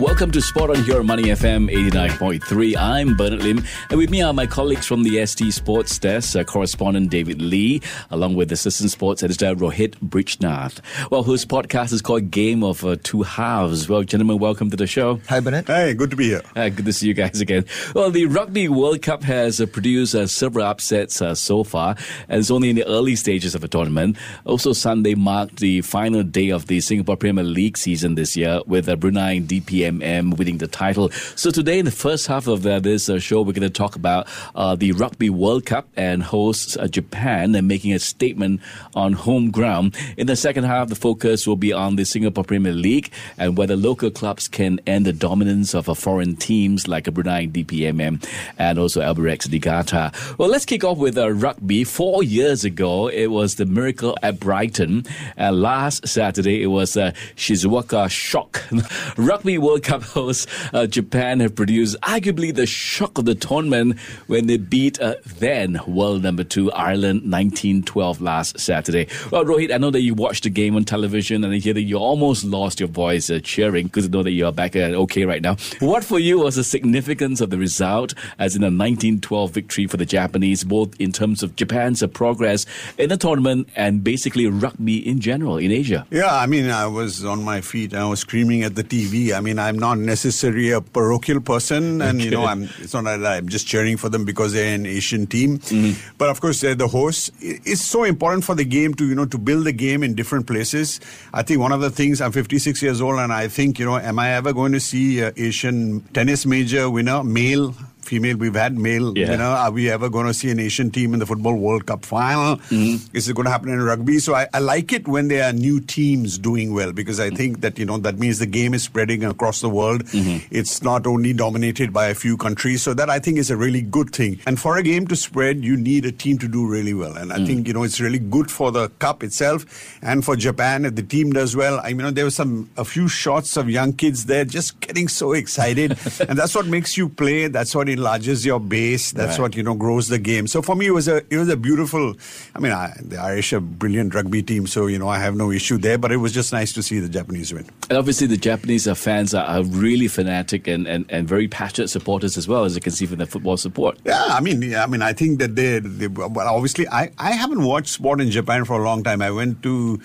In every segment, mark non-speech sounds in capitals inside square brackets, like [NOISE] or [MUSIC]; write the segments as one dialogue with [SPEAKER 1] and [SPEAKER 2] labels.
[SPEAKER 1] Welcome to Sport on Here Money FM 89.3. I'm Bernard Lim, and with me are my colleagues from the ST Sports Desk, uh, correspondent David Lee, along with assistant sports editor Rohit Brijnath. Well, whose podcast is called Game of uh, Two Halves. Well, gentlemen, welcome to the show.
[SPEAKER 2] Hi, Bernard.
[SPEAKER 3] Hey, good to be here.
[SPEAKER 1] Uh, good to see you guys again. Well, the Rugby World Cup has uh, produced uh, several upsets uh, so far, and it's only in the early stages of the tournament. Also, Sunday marked the final day of the Singapore Premier League season this year, with uh, Brunei DPMM Winning the title. So today, in the first half of uh, this uh, show, we're going to talk about uh, the Rugby World Cup and hosts uh, Japan and making a statement on home ground. In the second half, the focus will be on the Singapore Premier League and whether local clubs can end the dominance of foreign teams like Brunei DPMM and also Albirex Niigata. Well, let's kick off with uh, rugby. Four years ago, it was the miracle at Brighton. And last Saturday, it was uh, Shizuoka Shock. [LAUGHS] rugby World Cup hosts uh, Japan have produced arguably the shock of the tournament when they beat uh, then world number two Ireland 1912 last Saturday. Well, Rohit, I know that you watched the game on television and I hear that you almost lost your voice uh, cheering because I know that you're back uh, okay right now. What for you was the significance of the result as in a 1912 victory for the Japanese, both in terms of Japan's uh, progress in the tournament and basically rugby in general in Asia?
[SPEAKER 3] Yeah, I mean, I was on my feet. And I was screaming at the TV. I mean, I'm not necessarily a parochial person, and you know, I'm. It's not that I'm just cheering for them because they're an Asian team,
[SPEAKER 1] Mm-hmm.
[SPEAKER 3] but of course they're the hosts. It's so important for the game to you know to build the game in different places. I think one of the things I'm 56 years old, and I think you know, am I ever going to see a Asian tennis major winner, male? Female, we've had male.
[SPEAKER 1] Yeah.
[SPEAKER 3] You know, are we ever going to see an Asian team in the Football World Cup final?
[SPEAKER 1] Mm-hmm.
[SPEAKER 3] Is it going to happen in rugby? So I, I like it when there are new teams doing well because I think that, you know, that means the game is spreading across the world.
[SPEAKER 1] Mm-hmm.
[SPEAKER 3] It's not only dominated by a few countries. So that I think is a really good thing. And for a game to spread, you need a team to do really well. And I
[SPEAKER 1] Mm.
[SPEAKER 3] think, you know, it's really good for the cup itself and for Japan if the team does well. I mean, there were some, a few shots of young kids there just getting so excited. [LAUGHS] and that's what makes you play. That's what enlarges your base. That's
[SPEAKER 1] Right.
[SPEAKER 3] what you know grows the game. So for me, it was a it was a beautiful. I mean, I, the Irish are brilliant rugby team, so you know I have no issue there. But it was just nice to see the Japanese win.
[SPEAKER 1] And obviously, the Japanese uh, fans are, are really fanatic and, and, and very passionate supporters as well, as you can see from their football support.
[SPEAKER 3] Yeah, I mean, yeah, I mean, I think that they, they well, obviously, I, I haven't watched sport in Japan for a long time. I went to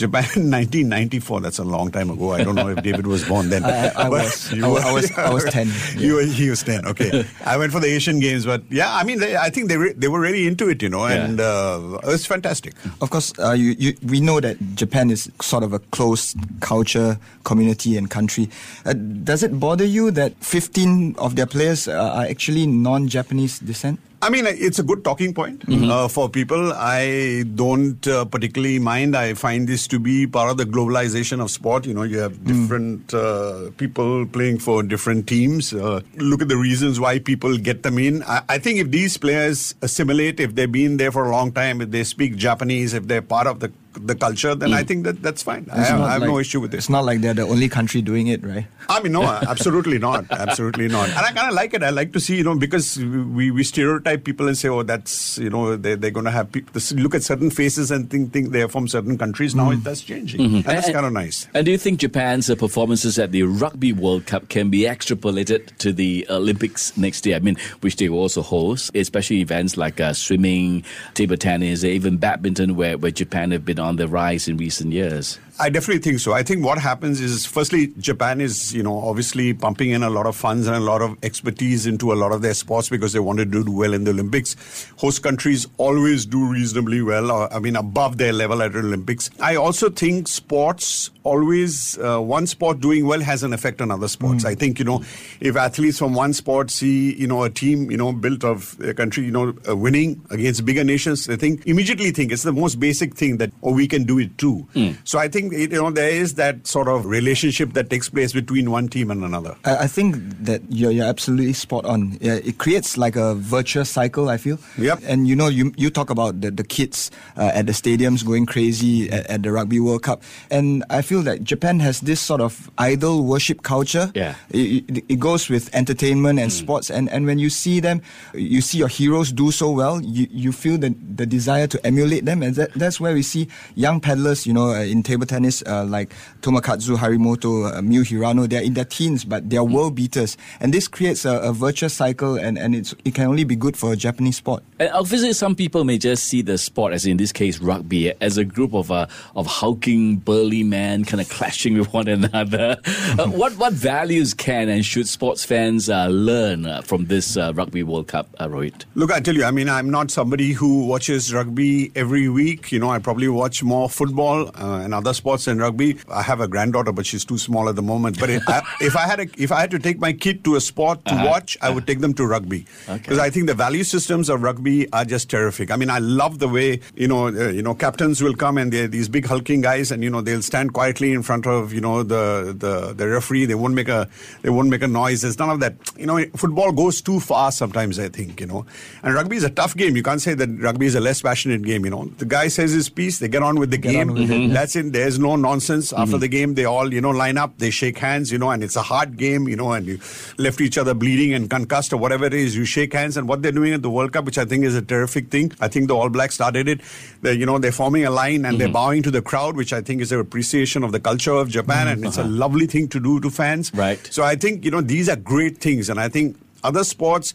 [SPEAKER 3] Japan in 1994. That's a long time ago. I don't know if David was born then. [LAUGHS]
[SPEAKER 2] I- I
[SPEAKER 3] But
[SPEAKER 2] was.
[SPEAKER 3] you
[SPEAKER 2] I was-
[SPEAKER 3] were-
[SPEAKER 2] I was- I was [LAUGHS] 10,
[SPEAKER 3] You were, he was 10. Okay. [LAUGHS] I went for the Asian Games, but yeah, I mean, they, I think they re- they were really into it, you know,
[SPEAKER 1] Yeah.
[SPEAKER 3] and uh, it was fantastic.
[SPEAKER 2] Of course, uh, you, you, we know that Japan is sort of a closed culture, community, and country. Uh, does it bother you that 15 of their players uh, are actually non Japanese descent?
[SPEAKER 3] I mean, it's a good talking point uh, for people. I don't uh, particularly mind. I find this to be part of the globalization of sport. You know, you have different uh, people playing for different teams. Uh, look at the reasons why people get them in. I, I think if these players assimilate, if they've been there for a long time, if they speak Japanese, if they're part of the the culture, then I think that that's fine. I have, I have no issue with
[SPEAKER 2] it.
[SPEAKER 3] It's
[SPEAKER 2] not like they're the only country doing it, right?
[SPEAKER 3] I mean, no, absolutely not. Absolutely not. And I kind of like it. I like to see, you know, because we, we stereotype people and say, oh, that's, you know, they're, they're going to have people look at certain faces and think, think they're from certain countries. Now it that's changing. And that's kind of nice.
[SPEAKER 1] And do you think Japan's uh, performances at the Rugby World Cup can be extrapolated to the Olympics next year? I mean, which they also host, especially events like uh, swimming, table tennis, even badminton, where, where Japan have been on the rise in recent years.
[SPEAKER 3] I definitely think so. I think what happens is, firstly, Japan is, you know, obviously pumping in a lot of funds and a lot of expertise into a lot of their sports because they wanted to do well in the Olympics. Host countries always do reasonably well, or, I mean, above their level at the Olympics. I also think sports always, uh, one sport doing well has an effect on other sports. I think, you know, if athletes from one sport see, you know, a team, you know, built of a country, you know, uh, winning against bigger nations, they think, immediately think it's the most basic thing that, oh, we can do it too. So I think, it, you know, there is that sort of relationship that takes place between one team and another.
[SPEAKER 2] I, I think that you're, you're absolutely spot on. Yeah, it creates like a virtuous cycle, I feel.
[SPEAKER 3] Yep.
[SPEAKER 2] And you know, you, you talk about the, the kids uh, at the stadiums going crazy at, at the Rugby World Cup. And I feel that Japan has this sort of idol worship culture.
[SPEAKER 1] Yeah.
[SPEAKER 2] It, it, it goes with entertainment and sports. And, and when you see them, you see your heroes do so well, you, you feel the, the desire to emulate them. And that, that's where we see young paddlers, you know, uh, in table tennis tennis uh, like Tomokazu Harimoto, uh, Miu Hirano, they're in their teens, but they're
[SPEAKER 1] Mm.
[SPEAKER 2] world beaters. And this creates a, a virtuous cycle, and, and it's, it can only be good for a Japanese sport.
[SPEAKER 1] And obviously, some people may just see the sport, as in this case, rugby, as a group of uh, of hulking, burly men kind of clashing [LAUGHS] with one another. uh, [LAUGHS] what what values can and should sports fans uh, learn uh, from this uh, Rugby World Cup, uh, Rohit?
[SPEAKER 3] Look, I tell you, I mean, I'm not somebody who watches rugby every week. You know, I probably watch more football uh, and other sports than rugby. I have a granddaughter, but she's too small at the moment. But if I, [LAUGHS] if I had a, if I had to take my kid to a sport to watch, I would take them to rugby because I think the value systems of rugby are just terrific. I mean, I love the way you know, uh, you know, captains will come and they're these big hulking guys, and you know, they'll stand quietly in front of you know the the, the referee. They won't make a they won't make a noise. There's none of that. You know, football goes too far sometimes. I think you know, and rugby is a tough game. You can't say that rugby is a less passionate game. You know, the guy says his piece, they get on with the game. That's it. There's no nonsense. After mm-hmm. the game, they all you know line up, they shake hands. You know, and it's a hard game. You know, and you left each other bleeding and concussed or whatever it is. You shake hands, and what they're doing at the World Cup, which I think is a terrific thing. I think the All Blacks started it. They, you know, they're forming a line and they're mm-hmm. bowing to the crowd, which I think is an appreciation of the culture of Japan, mm-hmm. and it's a uh-huh. lovely thing to do to fans.
[SPEAKER 1] Right.
[SPEAKER 3] So I think you know these are great things, and I think other sports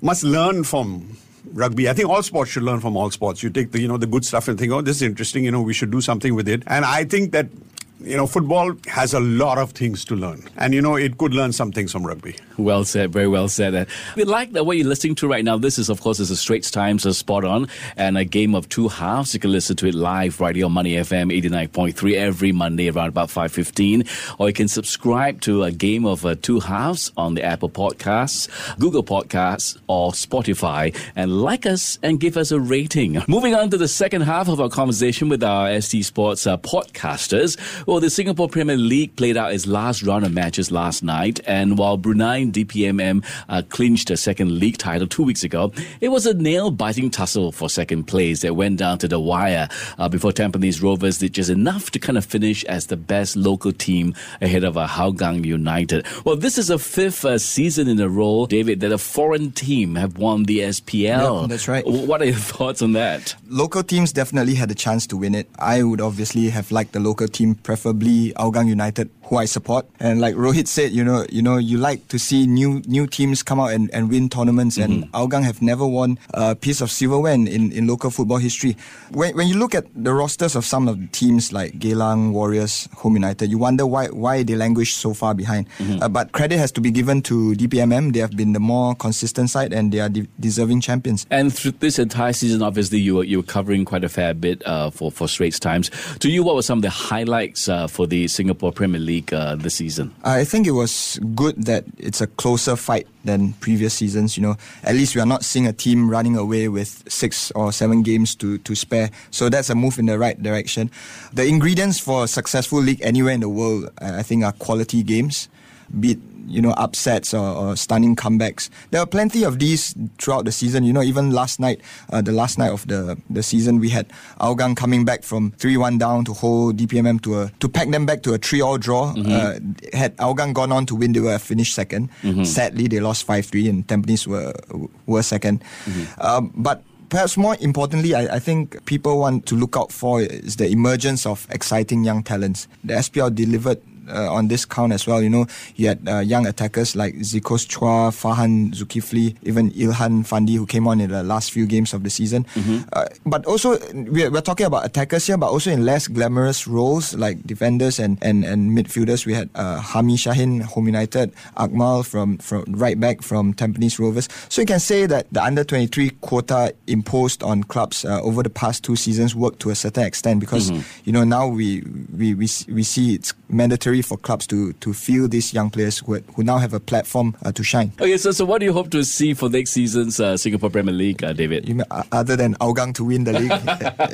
[SPEAKER 3] must learn from rugby. I think all sports should learn from all sports. You take the you know the good stuff and think, oh, this is interesting. You know, we should do something with it. And I think that you know football has a lot of things to learn, and you know it could learn some things from rugby.
[SPEAKER 1] Well said, very well said. Uh, we like the way you're listening to right now. This is, of course, is a Straits Times uh, spot on and a game of two halves. You can listen to it live right here on Money FM 89.3 every Monday around about 5.15. Or you can subscribe to a game of uh, two halves on the Apple Podcasts, Google Podcasts, or Spotify and like us and give us a rating. [LAUGHS] Moving on to the second half of our conversation with our ST Sports uh, podcasters. Well, the Singapore Premier League played out its last round of matches last night and while Brunei DPMM uh, clinched a second league title two weeks ago. It was a nail biting tussle for second place that went down to the wire uh, before Tampines Rovers did just enough to kind of finish as the best local team ahead of uh, Hougang United. Well, this is a fifth uh, season in a row, David, that a foreign team have won the SPL.
[SPEAKER 2] Yeah, that's right.
[SPEAKER 1] What are your [LAUGHS] thoughts on that?
[SPEAKER 2] Local teams definitely had a chance to win it. I would obviously have liked the local team, preferably Hougang United, who I support. And like Rohit said, you know, you know, you like to see new new teams come out and, and win tournaments. And Hougang have never won a piece of silverware in, in, in local football history. When, when you look at the rosters of some of the teams like Geylang, Warriors, Home United, you wonder why why they languish so far behind. Uh, but credit has to be given to DPMM. They have been the more consistent side and they are de- deserving champions.
[SPEAKER 1] And through this entire season, obviously, you were, you were covering quite a fair bit uh, for, for Straits Times. To you, what were some of the highlights uh, for the Singapore Premier League uh, this season?
[SPEAKER 2] I think it was good that it's a closer fight than previous seasons. You know, at least we are not seeing a team running away with six or seven games to, to spare. So that's a move in the right direction. The ingredients for a successful league anywhere in the world, I think, are quality games, be it you know upsets or, or stunning comebacks. There are plenty of these throughout the season. You know, even last night, uh, the last night of the the season, we had Hougang coming back from three one down to hold DPMM to a to pack them back to a three all draw. Uh, had Hougang gone on to win, they would have finished 2nd Sadly, they lost five three, and Tampines were were 2nd Um, but Perhaps more importantly, I, I think people want to look out for is the emergence of exciting young talents. The SPL delivered uh, on this count as well. You know, you had uh, young attackers like Zikos Chua, Farhan Zulkifli, even Ilhan Fandi, who came on in the last few games of the season. Uh, but also, we're, we're talking about attackers here, but also in less glamorous roles like defenders and, and, and midfielders. We had uh, Hami Syahin, Home United, Akmal from, from right back from Tampines Rovers. So you can say that the under 23 quota imposed on clubs uh, over the past two seasons worked to a certain extent because, you know, now we, we, we, we see it's mandatory for clubs to, to field these young players who, who now have a platform uh, to shine.
[SPEAKER 1] Okay, so, so what do you hope to see for next season's uh, Singapore Premier League, uh, David?
[SPEAKER 2] You mean, uh, other than Hougang to win the league? [LAUGHS]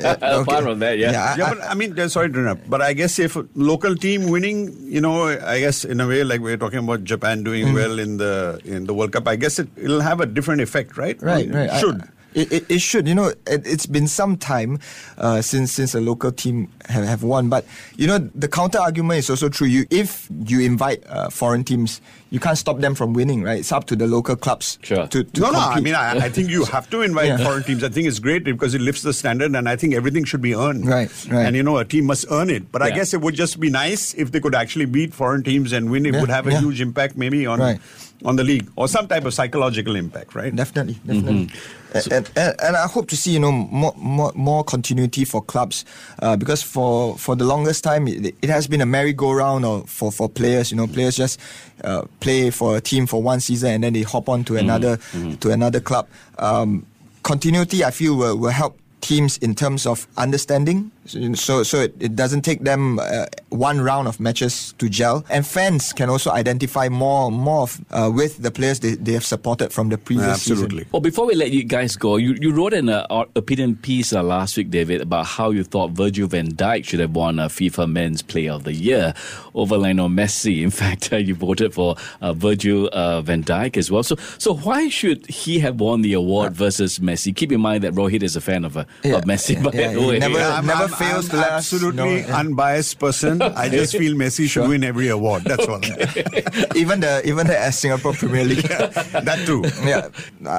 [SPEAKER 2] [LAUGHS] Uh,
[SPEAKER 1] Apart from that, yeah.
[SPEAKER 2] I-
[SPEAKER 3] Yeah,
[SPEAKER 2] I-
[SPEAKER 3] but I mean, sorry to interrupt, but I guess if local team winning, you know, I guess in a way, like we're talking about Japan doing
[SPEAKER 2] Mm.
[SPEAKER 3] well in the in the World Cup, I guess it, it'll have a different effect, right?
[SPEAKER 2] Right,
[SPEAKER 3] It
[SPEAKER 2] right. I-
[SPEAKER 3] Should.
[SPEAKER 2] It, it, it should. You know, it, has been some time uh, since since a local team have, have won. But you know, the counter argument is also true. You if you invite uh, foreign teams, you can't stop them from winning, right? It's up to the local clubs.
[SPEAKER 1] Sure.
[SPEAKER 2] To, to
[SPEAKER 3] no,
[SPEAKER 2] compete.
[SPEAKER 3] no. I mean, I, I, think you [LAUGHS] have to invite yeah. foreign teams. I think it's great because it lifts the standard, and I think everything should be earned.
[SPEAKER 2] Right. Right.
[SPEAKER 3] And you know, a team must earn it. But yeah. I guess it would just be nice if they could actually beat foreign teams and win. It yeah. would have a huge impact, maybe on. Right on the league or some type of psychological impact, right?
[SPEAKER 2] Definitely, definitely. Mm-hmm. And, and, and, I hope to see you know more more, more continuity for clubs uh, because for, for the longest time it, it has been a merry-go-round or for, for players. You know, players just uh, play for a team for one season and then they hop on to mm-hmm. another mm-hmm. to another club. Um, continuity, I feel, will, will help teams in terms of understanding. So, so it, it doesn't take them uh, one round of matches to gel. And fans can also identify more, more of, uh, with the players they, they have supported from the previous
[SPEAKER 3] Absolutely.
[SPEAKER 2] Season.
[SPEAKER 1] Well, before we let you guys go, you, you wrote an uh, opinion piece uh, last week, David, about how you thought Virgil van Dijk should have won a FIFA Men's Player of the Year over Lionel Messi. In [LAUGHS] fact, uh, you voted for uh, Virgil van Dijk as well. So, so why should he have won the award versus Messi? Keep in mind that Rohit is a fan of yeah, of Messi. Yeah,
[SPEAKER 2] yeah,
[SPEAKER 1] yeah.
[SPEAKER 2] Never,
[SPEAKER 3] I'm,
[SPEAKER 2] never
[SPEAKER 3] I'm,
[SPEAKER 2] fails
[SPEAKER 3] I'm
[SPEAKER 2] last.
[SPEAKER 3] Absolutely no, unbiased person. [LAUGHS] I just feel Messi should win every award. That's all. [LAUGHS]
[SPEAKER 2] even the even the Singapore Premier League.
[SPEAKER 3] that too. [LAUGHS]
[SPEAKER 2] Yeah,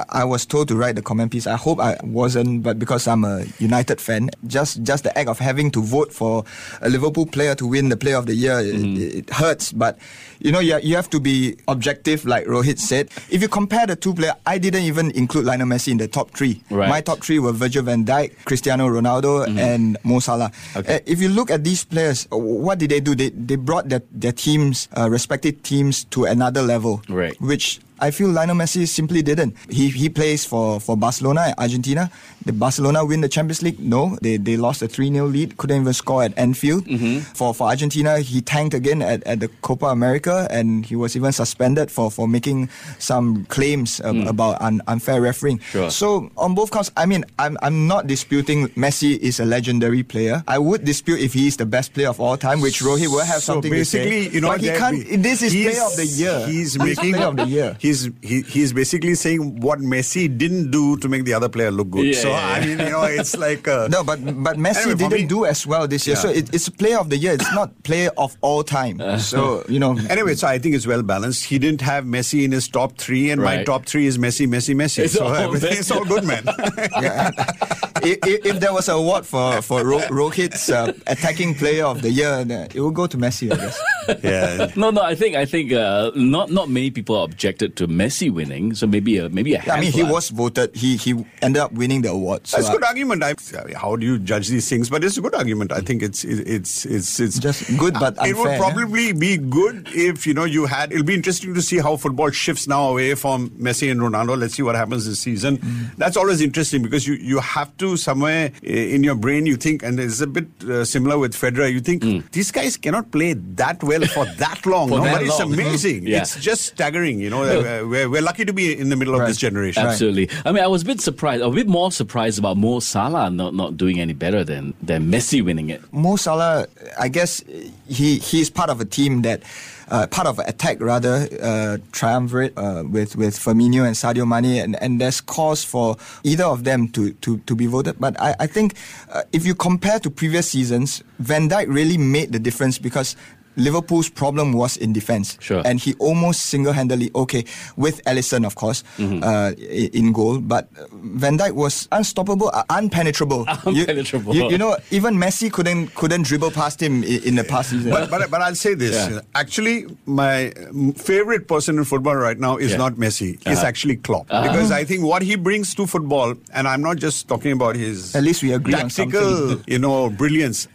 [SPEAKER 2] I was told to write the comment piece. I hope I wasn't, but because I'm a United fan, just just the act of having to vote for a Liverpool player to win the Player of the Year, mm-hmm. it, it, hurts. But you know, you, you have to be objective, like Rohit said. If you compare the two players, I didn't even include Lionel Messi in the top three.
[SPEAKER 1] Right.
[SPEAKER 2] My top three were Virgil van Dijk, Cristiano Ronaldo, mm-hmm. and Mo Salah. Okay. Uh, if you look at these players, uh, what did they do? They, they brought their, their teams, uh, respective teams, to another level.
[SPEAKER 1] Right.
[SPEAKER 2] Which I feel Lionel Messi simply didn't. He he plays for, for Barcelona, Argentina. Did Barcelona win the Champions League? No, they they lost a 3 0 lead, couldn't even score at Anfield. Mm-hmm. For for Argentina, he tanked again at, at the Copa America and he was even suspended for, for making some claims mm. about un, unfair refereeing.
[SPEAKER 1] Sure.
[SPEAKER 2] So, on both counts, I mean, I'm, I'm not disputing Messi is a legendary player. I would dispute if he is the best player of all time, which Rohit will have
[SPEAKER 3] so
[SPEAKER 2] something
[SPEAKER 3] to say.
[SPEAKER 2] basically,
[SPEAKER 3] you know,
[SPEAKER 2] but he can't. This is player of the year.
[SPEAKER 3] He's making
[SPEAKER 2] player of the year
[SPEAKER 3] he's he, he's basically saying what Messi didn't do to make the other player look good.
[SPEAKER 1] Yeah,
[SPEAKER 3] so
[SPEAKER 1] yeah.
[SPEAKER 3] I mean, you know, it's [LAUGHS] like uh,
[SPEAKER 2] no, but but Messi
[SPEAKER 3] anyway,
[SPEAKER 2] didn't
[SPEAKER 3] me,
[SPEAKER 2] do as well this year.
[SPEAKER 3] Yeah.
[SPEAKER 2] So it, it's player of the year. It's not player of all time. Uh, so you know.
[SPEAKER 3] Anyway, so I think it's well balanced. He didn't have Messi in his top three, and
[SPEAKER 1] right.
[SPEAKER 3] my top three is Messi, Messi, Messi.
[SPEAKER 1] It's
[SPEAKER 3] so
[SPEAKER 1] all
[SPEAKER 3] everything is all good, man. [LAUGHS]
[SPEAKER 2] yeah. [LAUGHS] if, if, there was an award for for Ro- Rohit's uh, attacking player of the year, it would go to Messi, I guess.
[SPEAKER 3] Yeah. [LAUGHS]
[SPEAKER 1] No, no. I think I think uh, not not many people objected to Messi winning. So maybe a maybe a.
[SPEAKER 2] Yeah, I mean, he was voted. He he ended up winning the award. So
[SPEAKER 3] it's a good argument. I, how do you judge these things? But it's a good argument. I think it's it's it's it's
[SPEAKER 2] just good, but unfair, [LAUGHS]
[SPEAKER 3] it would probably be good if you know you had. It'll be interesting to see how football shifts now away from Messi and Ronaldo. Let's see what happens this season. Mm. That's always interesting because you you have to somewhere in your brain you think, and it's a bit uh, similar with Federer. You think mm. these guys cannot play that well for that long. [LAUGHS]
[SPEAKER 1] for
[SPEAKER 3] no?
[SPEAKER 1] that
[SPEAKER 3] but it's
[SPEAKER 1] long.
[SPEAKER 3] amazing.
[SPEAKER 1] Yeah.
[SPEAKER 3] It's just staggering. You know, uh, we're, we're lucky to be in the middle
[SPEAKER 2] Right.
[SPEAKER 3] of this generation.
[SPEAKER 1] Absolutely. I mean, I was a bit surprised, a bit more surprised about Mo Salah not, not doing any better than, than Messi winning it.
[SPEAKER 2] Mo Salah, I guess he he's part of a team that. Uh, part of an attack rather uh, triumvirate uh, with with Firmino and Sadio Mane and, and there's cause for either of them to to, to be voted but I, I think uh, if you compare to previous seasons Van Dijk really made the difference because Liverpool's problem was in defense.
[SPEAKER 1] Sure.
[SPEAKER 2] And he almost single handedly, okay, with Alisson, of course,
[SPEAKER 1] Mm-hmm.
[SPEAKER 2] uh, in goal, but Van Dijk was unstoppable, uh, unpenetrable. [LAUGHS] You-
[SPEAKER 1] Unpenetrable.
[SPEAKER 2] You, you know, even Messi couldn't couldn't dribble past him in, in the past season.
[SPEAKER 3] But, but, but I'll say this.
[SPEAKER 1] Yeah.
[SPEAKER 3] Actually, my favorite person in football right now is
[SPEAKER 1] Yeah.
[SPEAKER 3] not Messi. It's
[SPEAKER 1] Uh-huh.
[SPEAKER 3] actually Klopp. Because I think what he brings to football, and I'm not just talking about his
[SPEAKER 2] At least we agree on
[SPEAKER 3] tactical,
[SPEAKER 2] something.
[SPEAKER 3] you know, brilliance.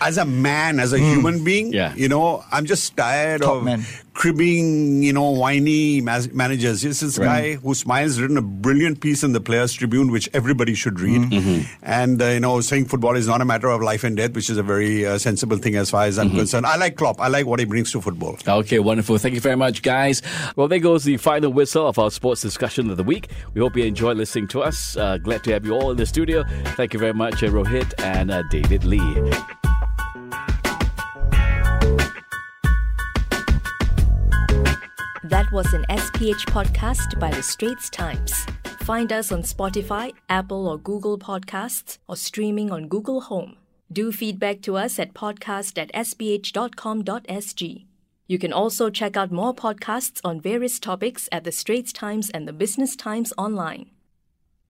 [SPEAKER 3] As a man, as a human being,
[SPEAKER 1] Yeah.
[SPEAKER 3] you know, I'm just tired
[SPEAKER 2] Top
[SPEAKER 3] of
[SPEAKER 2] man.
[SPEAKER 3] cribbing, you know, whiny mas- managers. This is a guy who smiles, written a brilliant piece in the Players Tribune, which everybody should read.
[SPEAKER 2] Mm-hmm.
[SPEAKER 3] And, uh, you know, saying football is not a matter of life and death, which is a very uh, sensible thing as far as I'm
[SPEAKER 2] Mm-hmm.
[SPEAKER 3] concerned. I like Klopp. I like what he brings to football.
[SPEAKER 1] Okay, wonderful. Thank you very much, guys. Well, there goes the final whistle of our sports discussion of the week. We hope you enjoyed listening to us. Uh, glad to have you all in the studio. Thank you very much, uh, Rohit and uh, David Lee.
[SPEAKER 4] That was an SPH podcast by The Straits Times. Find us on Spotify, Apple, or Google Podcasts, or streaming on Google Home. Do feedback to us at podcast at sph.com.sg. You can also check out more podcasts on various topics at the Straits Times and the Business Times online.